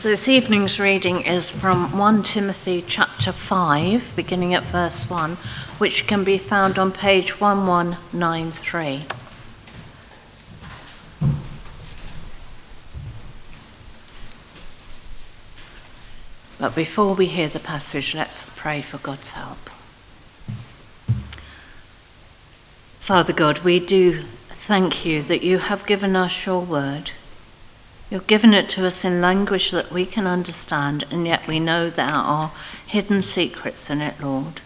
So this evening's reading is from 1 Timothy chapter 5, beginning at verse 1, which can be found on page 1193. But before we hear the passage, let's pray for God's help. Father God, we do thank you that you have given us your word You've given it to us in language that we can understand, and yet we know there are hidden secrets in it, Lord.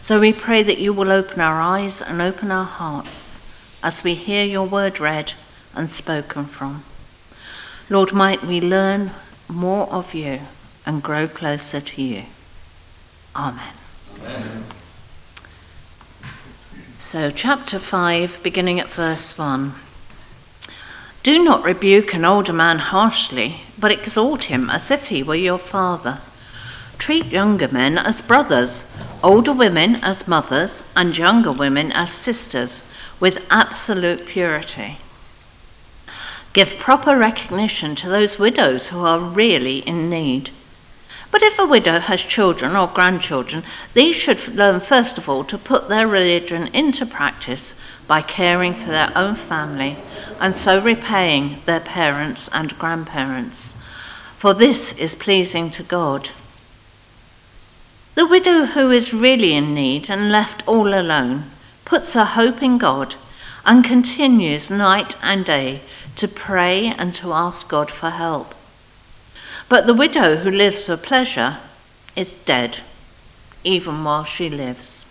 So we pray that you will open our eyes and open our hearts as we hear your word read and spoken from. Lord, might we learn more of you and grow closer to you. Amen. Amen. So, chapter 5, beginning at verse 1. Do not rebuke an older man harshly, but exhort him as if he were your father. Treat younger men as brothers, older women as mothers, and younger women as sisters, with absolute purity. Give proper recognition to those widows who are really in need. But if a widow has children or grandchildren, these should learn first of all to put their religion into practice by caring for their own family and so repaying their parents and grandparents. For this is pleasing to God. The widow who is really in need and left all alone puts her hope in God and continues night and day to pray and to ask God for help. But the widow who lives for pleasure is dead, even while she lives.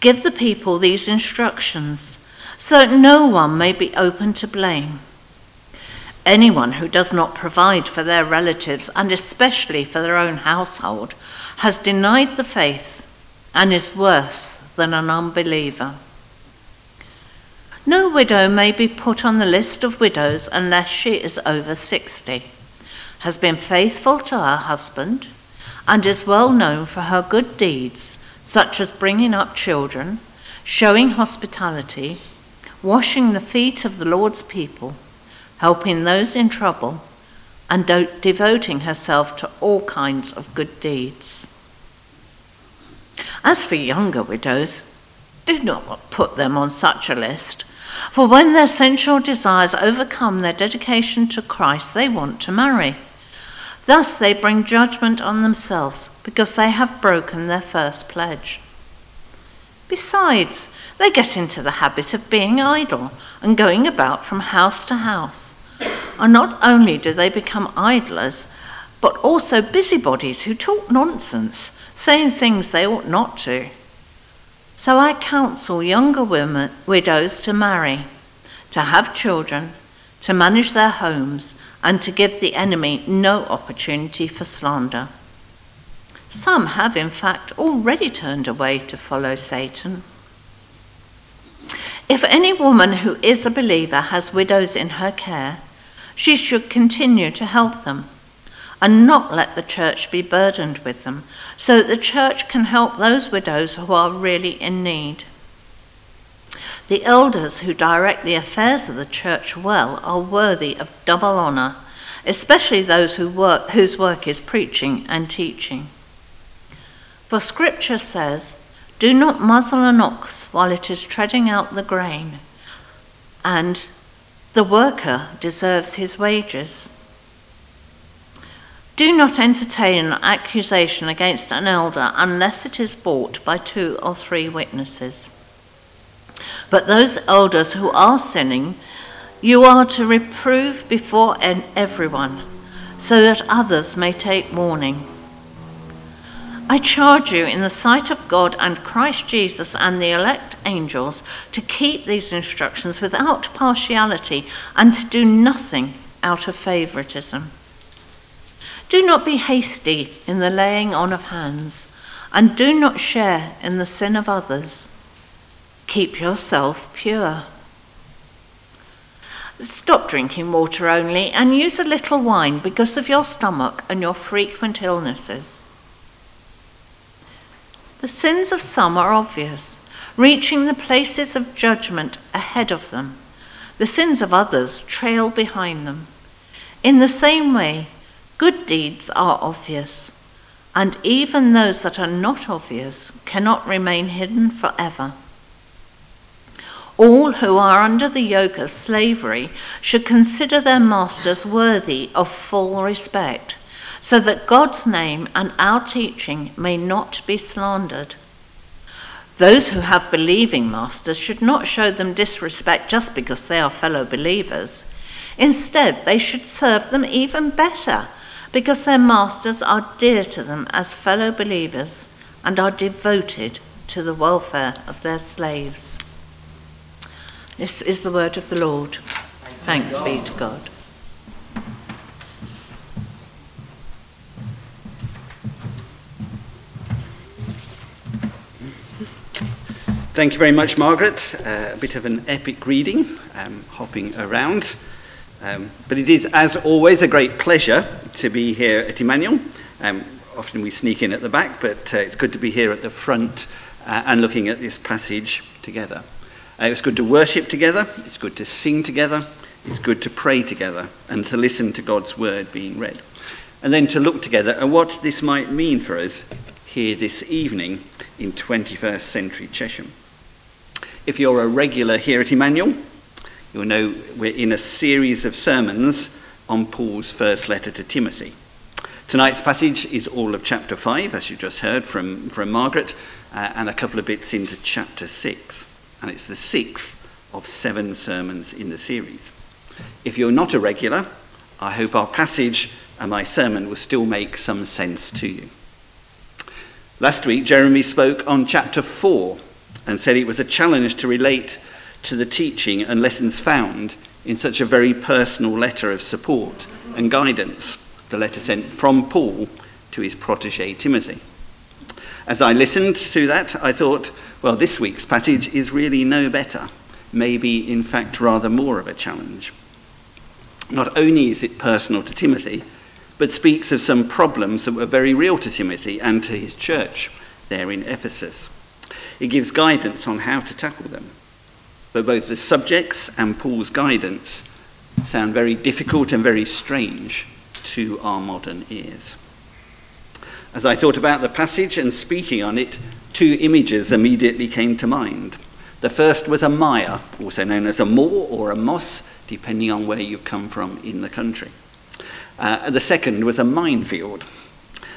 Give the people these instructions so that no one may be open to blame. Anyone who does not provide for their relatives, and especially for their own household, has denied the faith and is worse than an unbeliever. No widow may be put on the list of widows unless she is over 60, has been faithful to her husband, and is well known for her good deeds, such as bringing up children, showing hospitality, washing the feet of the Lord's people, helping those in trouble, and do- devoting herself to all kinds of good deeds. As for younger widows, do not put them on such a list, for when their sensual desires overcome their dedication to Christ, they want to marry. Thus they bring judgment on themselves because they have broken their first pledge. Besides, they get into the habit of being idle and going about from house to house. And not only do they become idlers, but also busybodies who talk nonsense, saying things they ought not to. So I counsel younger women, widows to marry, to have children, to manage their homes, and to give the enemy no opportunity for slander. Some have, in fact, already turned away to follow Satan. If any woman who is a believer has widows in her care, she should continue to help them and not let the church be burdened with them, so that the church can help those widows who are really in need. The elders who direct the affairs of the church well are worthy of double honour, especially those who work, whose work is preaching and teaching. For scripture says, do not muzzle an ox while it is treading out the grain, and the worker deserves his wages. Do not entertain an accusation against an elder unless it is brought by two or three witnesses. But those elders who are sinning, you are to reprove before everyone, so that others may take warning. I charge you in the sight of God and Christ Jesus and the elect angels to keep these instructions without partiality and to do nothing out of favoritism. Do not be hasty in the laying on of hands, and do not share in the sin of others. Keep yourself pure. Stop drinking water only and use a little wine because of your stomach and your frequent illnesses. The sins of some are obvious, reaching the places of judgment ahead of them. The sins of others trail behind them. In the same way, Good deeds are obvious, and even those that are not obvious cannot remain hidden forever. All who are under the yoke of slavery should consider their masters worthy of full respect, so that God's name and our teaching may not be slandered. Those who have believing masters should not show them disrespect just because they are fellow believers. Instead, they should serve them even better because their masters are dear to them as fellow believers and are devoted to the welfare of their slaves. This is the word of the Lord. Thanks, be to God. Thank you very much, Margaret. Uh, a bit of an epic reading, um, hopping around. Um, but it is, as always, a great pleasure to be here at Emmanuel. Um, often we sneak in at the back, but uh, it's good to be here at the front uh, and looking at this passage together. Uh, it's good to worship together, it's good to sing together, it's good to pray together, and to listen to God's word being read. And then to look together at what this might mean for us here this evening in 21st century Chesham. If you're a regular here at Emmanuel, You'll know we're in a series of sermons on Paul's first letter to Timothy. Tonight's passage is all of chapter 5, as you just heard from, from Margaret, uh, and a couple of bits into chapter 6. and it's the sixth of seven sermons in the series. If you're not a regular, I hope our passage and my sermon will still make some sense to you. Last week, Jeremy spoke on chapter 4 and said it was a challenge to relate to the teaching and lessons found in such a very personal letter of support and guidance, the letter sent from Paul to his protege Timothy. As I listened to that, I thought, well, this week's passage is really no better, maybe, in fact, rather more of a challenge. Not only is it personal to Timothy, but speaks of some problems that were very real to Timothy and to his church there in Ephesus. It gives guidance on how to tackle them but both the subjects and Paul's guidance sound very difficult and very strange to our modern ears. As I thought about the passage and speaking on it, two images immediately came to mind. The first was a mire, also known as a moor or a moss, depending on where you come from in the country. Uh, the second was a minefield,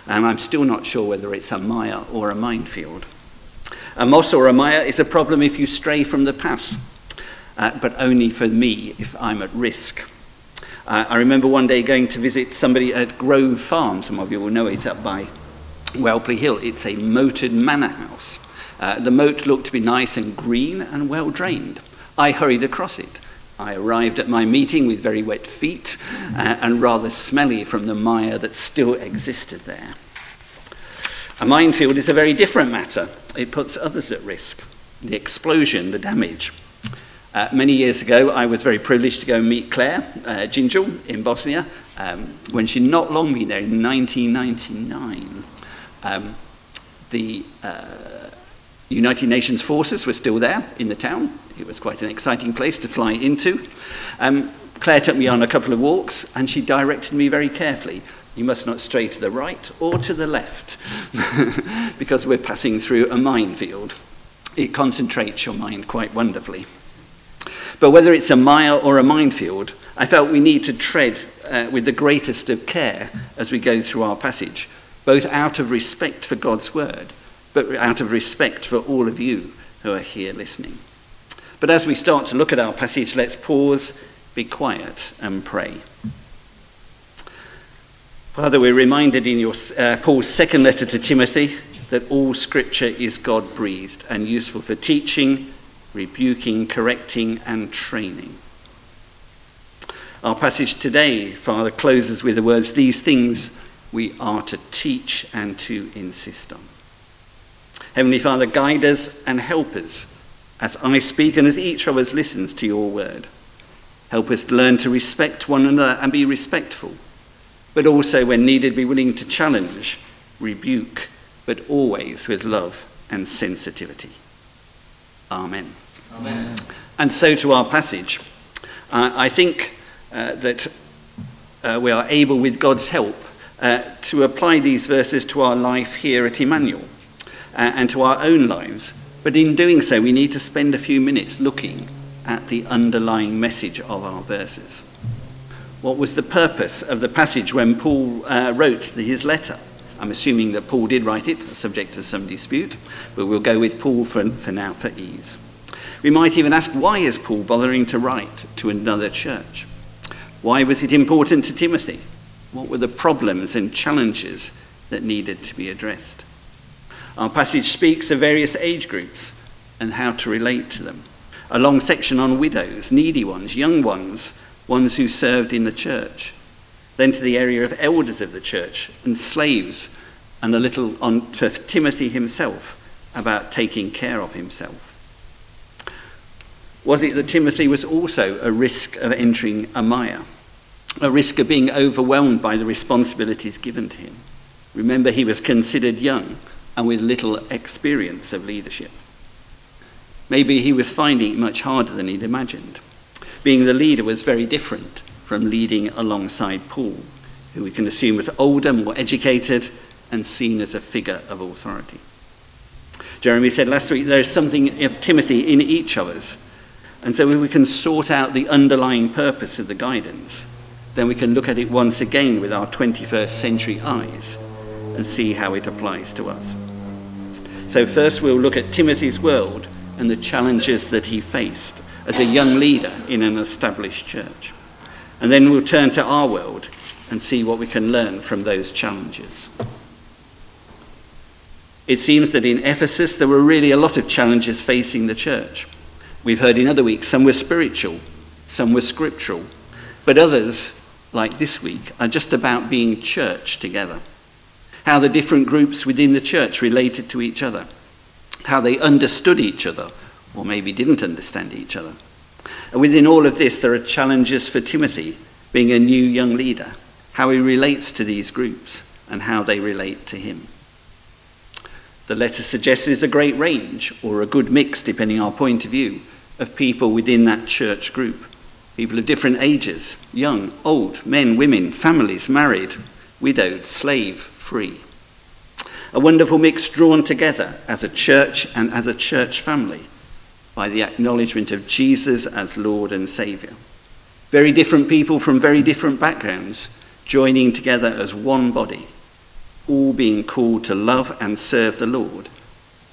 and I'm still not sure whether it's a mire or a minefield. A moss or a mire is a problem if you stray from the path uh, but only for me if I'm at risk. Uh, I remember one day going to visit somebody at Grove Farm. Some of you will know it up by Whelpley Hill. It's a moated manor house. Uh, the moat looked to be nice and green and well drained. I hurried across it. I arrived at my meeting with very wet feet uh, and rather smelly from the mire that still existed there. A minefield is a very different matter. It puts others at risk. The explosion, the damage. Uh, many years ago, I was very privileged to go meet Claire uh, Gingell in Bosnia um, when she'd not long been there in 1999. Um, the uh, United Nations forces were still there in the town. It was quite an exciting place to fly into. Um, Claire took me on a couple of walks and she directed me very carefully. You must not stray to the right or to the left because we're passing through a minefield. It concentrates your mind quite wonderfully. But whether it's a mile or a minefield, I felt we need to tread uh, with the greatest of care as we go through our passage both out of respect for God's word, but out of respect for all of you who are here listening. But as we start to look at our passage, let's pause, be quiet, and pray. Father, we're reminded in your, uh, Paul's second letter to Timothy that all scripture is God breathed and useful for teaching rebuking, correcting, and training. Our passage today, Father, closes with the words, These things we are to teach and to insist on. Heavenly Father, guide us and help us as I speak and as each of us listens to your word. Help us learn to respect one another and be respectful, but also, when needed, be willing to challenge, rebuke, but always with love and sensitivity. Amen. Amen. And so to our passage. Uh, I think uh, that uh, we are able, with God's help, uh, to apply these verses to our life here at Emmanuel uh, and to our own lives. But in doing so, we need to spend a few minutes looking at the underlying message of our verses. What was the purpose of the passage when Paul uh, wrote his letter? I'm assuming that Paul did write it, subject to some dispute, but we'll go with Paul for, for now for ease. We might even ask why is Paul bothering to write to another church? Why was it important to Timothy? What were the problems and challenges that needed to be addressed? Our passage speaks of various age groups and how to relate to them. A long section on widows, needy ones, young ones, ones who served in the church. Then to the area of elders of the church and slaves, and a little on to Timothy himself about taking care of himself. Was it that Timothy was also a risk of entering a mire, a risk of being overwhelmed by the responsibilities given to him? Remember, he was considered young and with little experience of leadership. Maybe he was finding it much harder than he'd imagined. Being the leader was very different from leading alongside Paul, who we can assume was older, more educated, and seen as a figure of authority. Jeremy said last week there is something of Timothy in each of us and so we can sort out the underlying purpose of the guidance, then we can look at it once again with our 21st century eyes and see how it applies to us. So, first, we'll look at Timothy's world and the challenges that he faced as a young leader in an established church. And then we'll turn to our world and see what we can learn from those challenges. It seems that in Ephesus there were really a lot of challenges facing the church. We've heard in other weeks some were spiritual, some were scriptural, but others, like this week, are just about being church together. How the different groups within the church related to each other, how they understood each other, or maybe didn't understand each other. And within all of this, there are challenges for Timothy, being a new young leader, how he relates to these groups and how they relate to him. The letter suggests there's a great range, or a good mix, depending on our point of view, of people within that church group. People of different ages young, old, men, women, families, married, widowed, slave, free. A wonderful mix drawn together as a church and as a church family by the acknowledgement of Jesus as Lord and Saviour. Very different people from very different backgrounds joining together as one body all being called to love and serve the Lord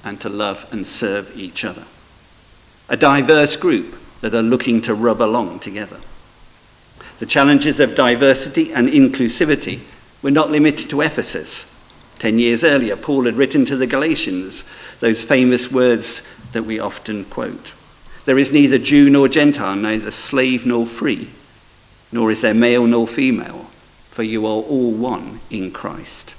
and to love and serve each other. A diverse group that are looking to rub along together. The challenges of diversity and inclusivity were not limited to Ephesus. Ten years earlier, Paul had written to the Galatians those famous words that we often quote There is neither Jew nor Gentile, neither slave nor free, nor is there male nor female, for you are all one in Christ.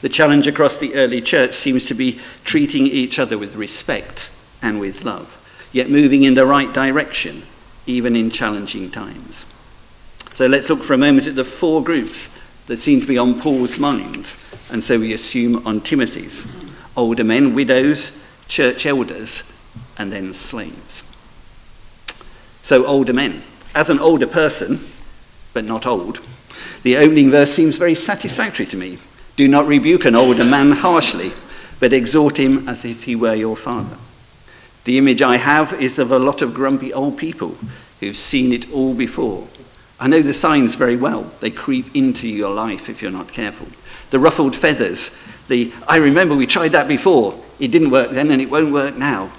The challenge across the early church seems to be treating each other with respect and with love, yet moving in the right direction, even in challenging times. So let's look for a moment at the four groups that seem to be on Paul's mind, and so we assume on Timothy's older men, widows, church elders, and then slaves. So, older men. As an older person, but not old, the opening verse seems very satisfactory to me. Do not rebuke an older man harshly, but exhort him as if he were your father. The image I have is of a lot of grumpy old people who've seen it all before. I know the signs very well. They creep into your life if you're not careful. The ruffled feathers, the I remember we tried that before. It didn't work then and it won't work now.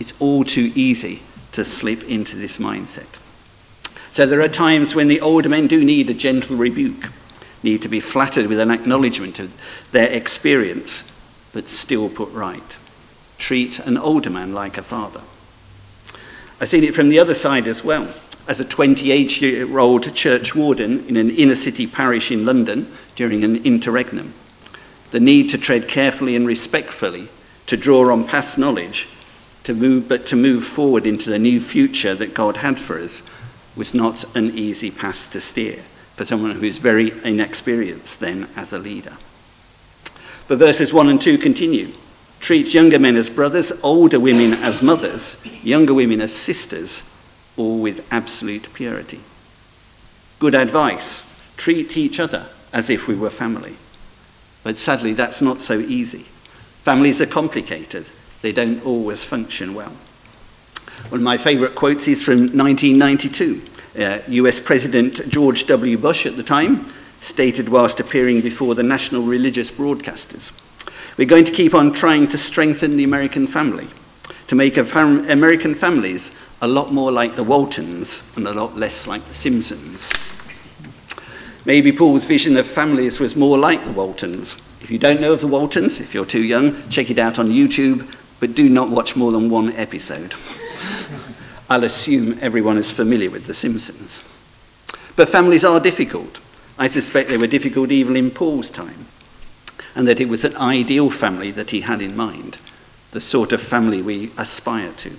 It's all too easy to slip into this mindset. So there are times when the older men do need a gentle rebuke need to be flattered with an acknowledgement of their experience, but still put right. Treat an older man like a father. I've seen it from the other side as well. As a 28 year old church warden in an inner city parish in London during an interregnum, the need to tread carefully and respectfully, to draw on past knowledge, to move, but to move forward into the new future that God had for us was not an easy path to steer for someone who is very inexperienced then as a leader. But verses 1 and 2 continue. Treat younger men as brothers, older women as mothers, younger women as sisters, all with absolute purity. Good advice, treat each other as if we were family. But sadly, that's not so easy. Families are complicated, they don't always function well. One of my favourite quotes is from 1992. Uh, US President George W. Bush at the time stated whilst appearing before the national religious broadcasters We're going to keep on trying to strengthen the American family, to make American families a lot more like the Waltons and a lot less like the Simpsons. Maybe Paul's vision of families was more like the Waltons. If you don't know of the Waltons, if you're too young, check it out on YouTube, but do not watch more than one episode. I'll assume everyone is familiar with The Simpsons. But families are difficult. I suspect they were difficult even in Paul's time, and that it was an ideal family that he had in mind, the sort of family we aspire to.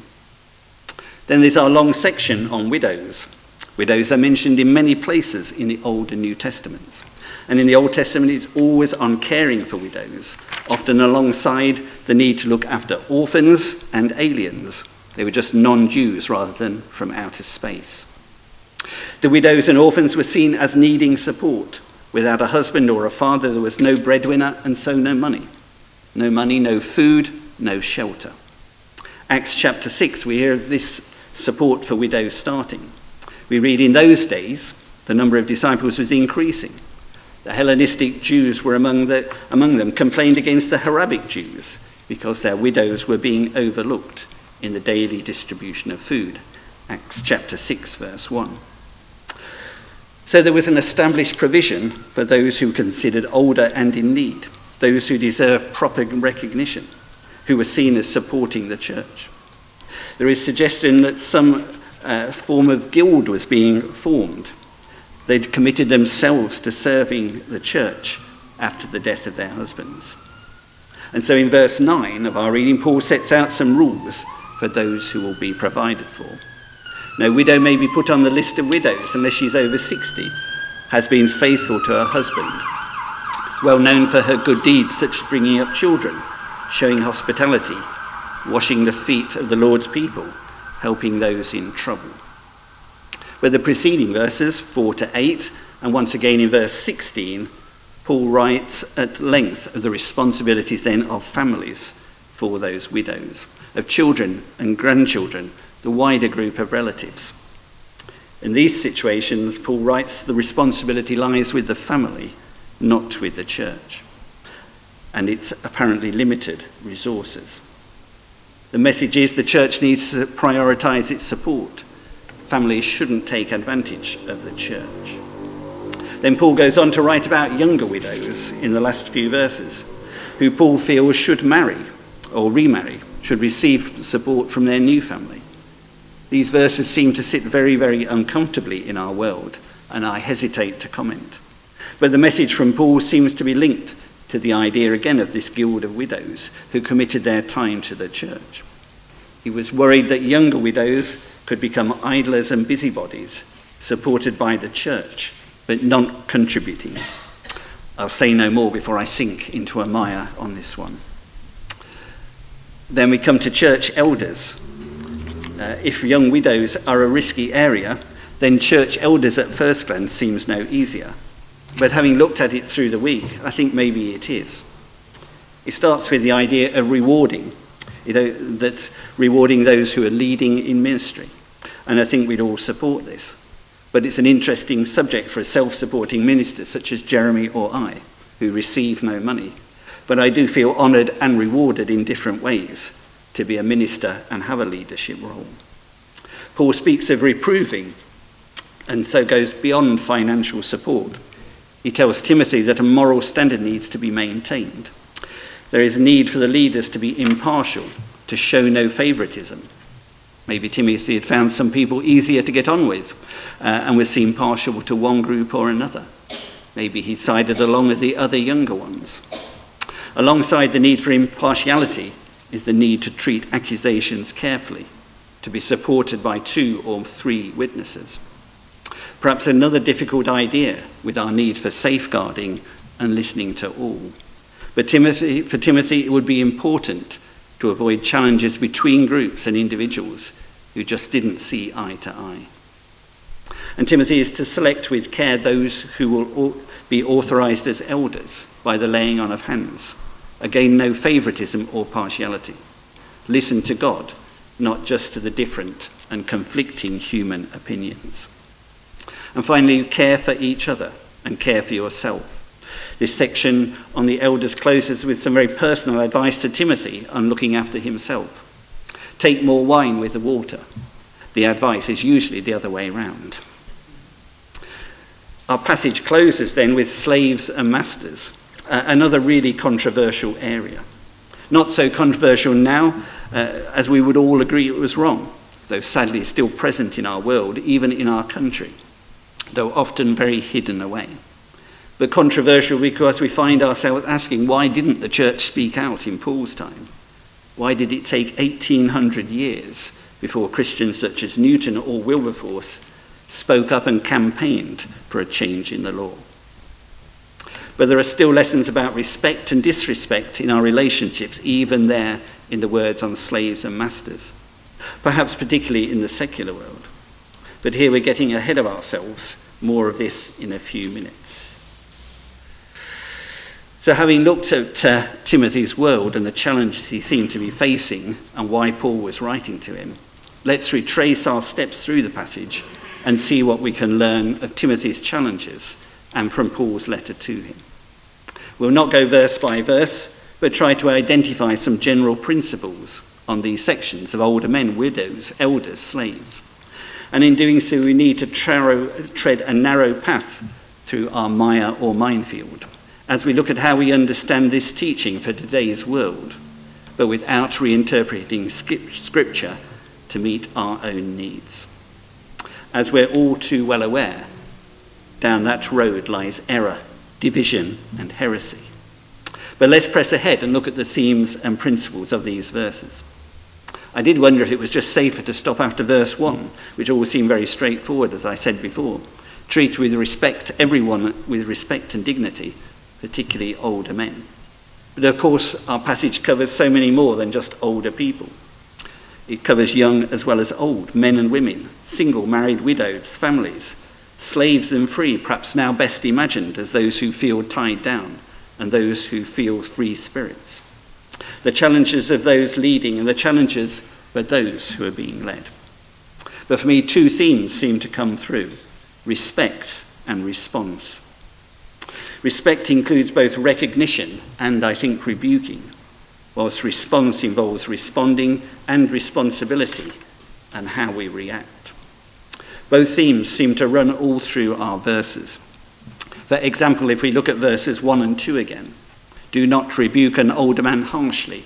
Then there's our long section on widows. Widows are mentioned in many places in the Old and New Testaments. And in the Old Testament, it's always on caring for widows, often alongside the need to look after orphans and aliens. They were just non Jews rather than from outer space. The widows and orphans were seen as needing support. Without a husband or a father, there was no breadwinner and so no money. No money, no food, no shelter. Acts chapter 6, we hear this support for widows starting. We read in those days, the number of disciples was increasing. The Hellenistic Jews were among, the, among them, complained against the Hebraic Jews because their widows were being overlooked in the daily distribution of food. Acts chapter 6, verse 1. So there was an established provision for those who were considered older and in need, those who deserve proper recognition, who were seen as supporting the church. There is suggestion that some uh, form of guild was being formed. They'd committed themselves to serving the church after the death of their husbands. And so in verse 9 of our reading, Paul sets out some rules for those who will be provided for. No widow may be put on the list of widows unless she's over 60, has been faithful to her husband, well known for her good deeds such as bringing up children, showing hospitality, washing the feet of the Lord's people, helping those in trouble. With the preceding verses, 4 to 8, and once again in verse 16, Paul writes at length of the responsibilities then of families for those widows, of children and grandchildren, the wider group of relatives. In these situations, Paul writes the responsibility lies with the family, not with the church, and its apparently limited resources. The message is the church needs to prioritize its support. Families shouldn't take advantage of the church. Then Paul goes on to write about younger widows in the last few verses, who Paul feels should marry or remarry, should receive support from their new family. These verses seem to sit very, very uncomfortably in our world, and I hesitate to comment. But the message from Paul seems to be linked to the idea again of this guild of widows who committed their time to the church. He was worried that younger widows could become idlers and busybodies, supported by the church, but not contributing. I'll say no more before I sink into a mire on this one. Then we come to church elders. Uh, if young widows are a risky area, then church elders at first glance seems no easier. But having looked at it through the week, I think maybe it is. It starts with the idea of rewarding, you know, that rewarding those who are leading in ministry. And I think we'd all support this. But it's an interesting subject for a self supporting minister such as Jeremy or I, who receive no money. But I do feel honoured and rewarded in different ways to be a minister and have a leadership role. Paul speaks of reproving and so goes beyond financial support. He tells Timothy that a moral standard needs to be maintained. There is a need for the leaders to be impartial, to show no favoritism. Maybe Timothy had found some people easier to get on with uh, and was seen partial to one group or another. Maybe he sided along with the other younger ones. Alongside the need for impartiality is the need to treat accusations carefully, to be supported by two or three witnesses. Perhaps another difficult idea with our need for safeguarding and listening to all. But Timothy, for Timothy, it would be important to avoid challenges between groups and individuals who just didn't see eye to eye. And Timothy is to select with care those who will be authorized as elders by the laying on of hands. Again, no favoritism or partiality. Listen to God, not just to the different and conflicting human opinions. And finally, care for each other and care for yourself. This section on the elders closes with some very personal advice to Timothy on looking after himself. Take more wine with the water. The advice is usually the other way round. Our passage closes then with slaves and masters. Uh, another really controversial area. Not so controversial now, uh, as we would all agree it was wrong, though sadly still present in our world, even in our country, though often very hidden away. But controversial because we find ourselves asking why didn't the church speak out in Paul's time? Why did it take 1800 years before Christians such as Newton or Wilberforce spoke up and campaigned for a change in the law. But there are still lessons about respect and disrespect in our relationships, even there in the words on slaves and masters, perhaps particularly in the secular world. But here we're getting ahead of ourselves. More of this in a few minutes. So, having looked at uh, Timothy's world and the challenges he seemed to be facing and why Paul was writing to him, let's retrace our steps through the passage and see what we can learn of Timothy's challenges and from Paul's letter to him. We'll not go verse by verse, but try to identify some general principles on these sections of older men, widows, elders, slaves. And in doing so, we need to tread a narrow path through our mire or minefield as we look at how we understand this teaching for today's world, but without reinterpreting scripture to meet our own needs as we're all too well aware, down that road lies error, division, and heresy. But let's press ahead and look at the themes and principles of these verses. I did wonder if it was just safer to stop after verse 1, which always seemed very straightforward, as I said before. Treat with respect everyone with respect and dignity, particularly older men. But of course, our passage covers so many more than just older people. It covers young as well as old, men and women, single, married, widows, families, slaves and free, perhaps now best imagined as those who feel tied down and those who feel free spirits. The challenges of those leading and the challenges for those who are being led. But for me, two themes seem to come through respect and response. Respect includes both recognition and, I think, rebuking whilst response involves responding and responsibility and how we react. Both themes seem to run all through our verses. For example, if we look at verses 1 and 2 again, do not rebuke an older man harshly,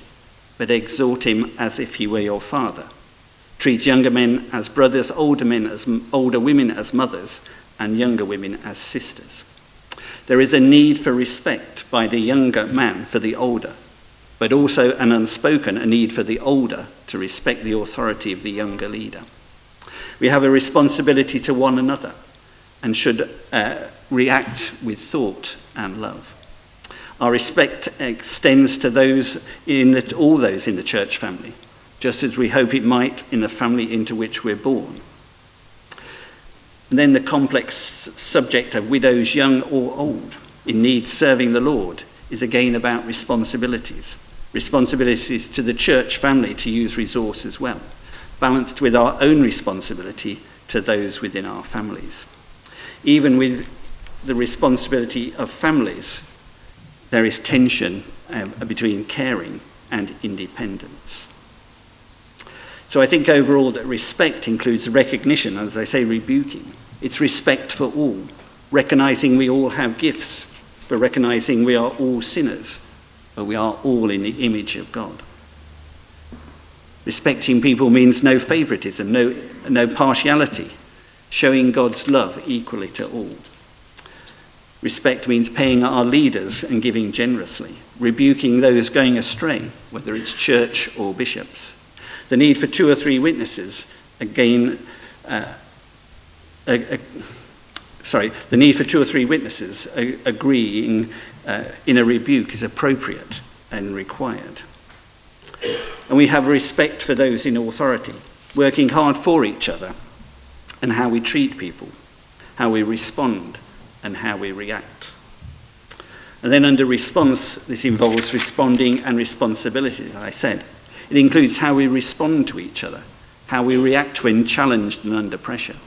but exhort him as if he were your father. Treat younger men as brothers, older men as older women as mothers, and younger women as sisters. There is a need for respect by the younger man for the older, but also an unspoken a need for the older to respect the authority of the younger leader. We have a responsibility to one another and should uh, react with thought and love. Our respect extends to those in the, all those in the church family, just as we hope it might in the family into which we're born. And then the complex subject of widows, young or old, in need serving the Lord, is again about responsibilities responsibilities to the church family to use resources well, balanced with our own responsibility to those within our families. Even with the responsibility of families, there is tension uh, between caring and independence. So I think overall that respect includes recognition, as I say, rebuking. It's respect for all, recognizing we all have gifts, but recognizing we are all sinners but we are all in the image of God. Respecting people means no favoritism, no, no partiality, showing God's love equally to all. Respect means paying our leaders and giving generously, rebuking those going astray, whether it's church or bishops. The need for two or three witnesses, again, uh, sorry, the need for two or three witnesses agreeing uh, in a rebuke is appropriate and required. And we have respect for those in authority, working hard for each other, and how we treat people, how we respond, and how we react. And then under response, this involves responding and responsibility, as I said. It includes how we respond to each other, how we react when challenged and under pressure.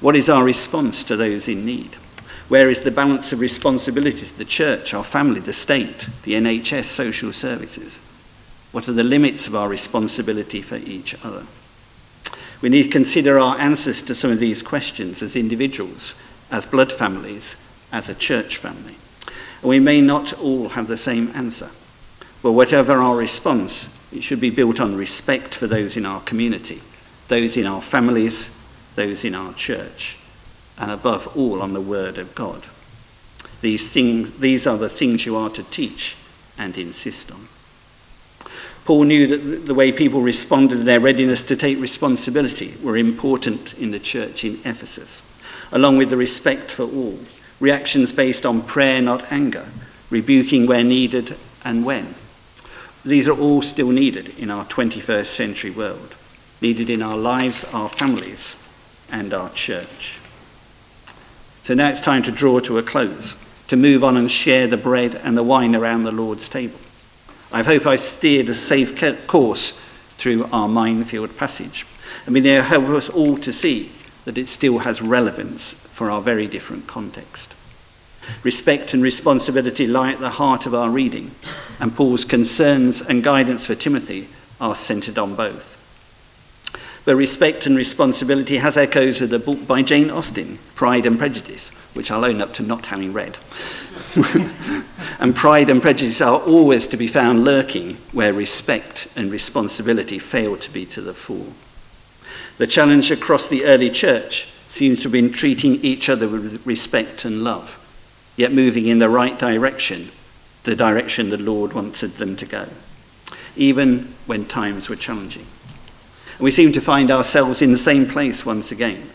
What is our response to those in need? Where is the balance of responsibilities, the church, our family, the state, the NHS, social services? What are the limits of our responsibility for each other? We need to consider our answers to some of these questions as individuals, as blood families, as a church family. And we may not all have the same answer. But whatever our response, it should be built on respect for those in our community, those in our families, those in our church and above all on the Word of God. These, things, these are the things you are to teach and insist on. Paul knew that the way people responded and their readiness to take responsibility were important in the church in Ephesus, along with the respect for all, reactions based on prayer, not anger, rebuking where needed and when. These are all still needed in our 21st century world, needed in our lives, our families, and our church. So now it's time to draw to a close, to move on and share the bread and the wine around the Lord's table. I hope I've steered a safe course through our minefield passage. I mean, they help us all to see that it still has relevance for our very different context. Respect and responsibility lie at the heart of our reading, and Paul's concerns and guidance for Timothy are centered on both. Where respect and responsibility has echoes of the book by Jane Austen, Pride and Prejudice, which I'll own up to not having read. and pride and prejudice are always to be found lurking where respect and responsibility fail to be to the fore. The challenge across the early church seems to have been treating each other with respect and love, yet moving in the right direction, the direction the Lord wanted them to go, even when times were challenging. And we seem to find ourselves in the same place once again.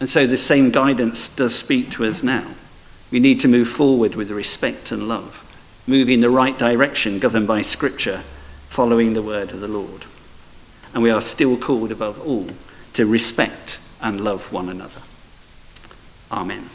And so the same guidance does speak to us now. We need to move forward with respect and love, move in the right direction governed by Scripture, following the word of the Lord. And we are still called above all to respect and love one another. Amen.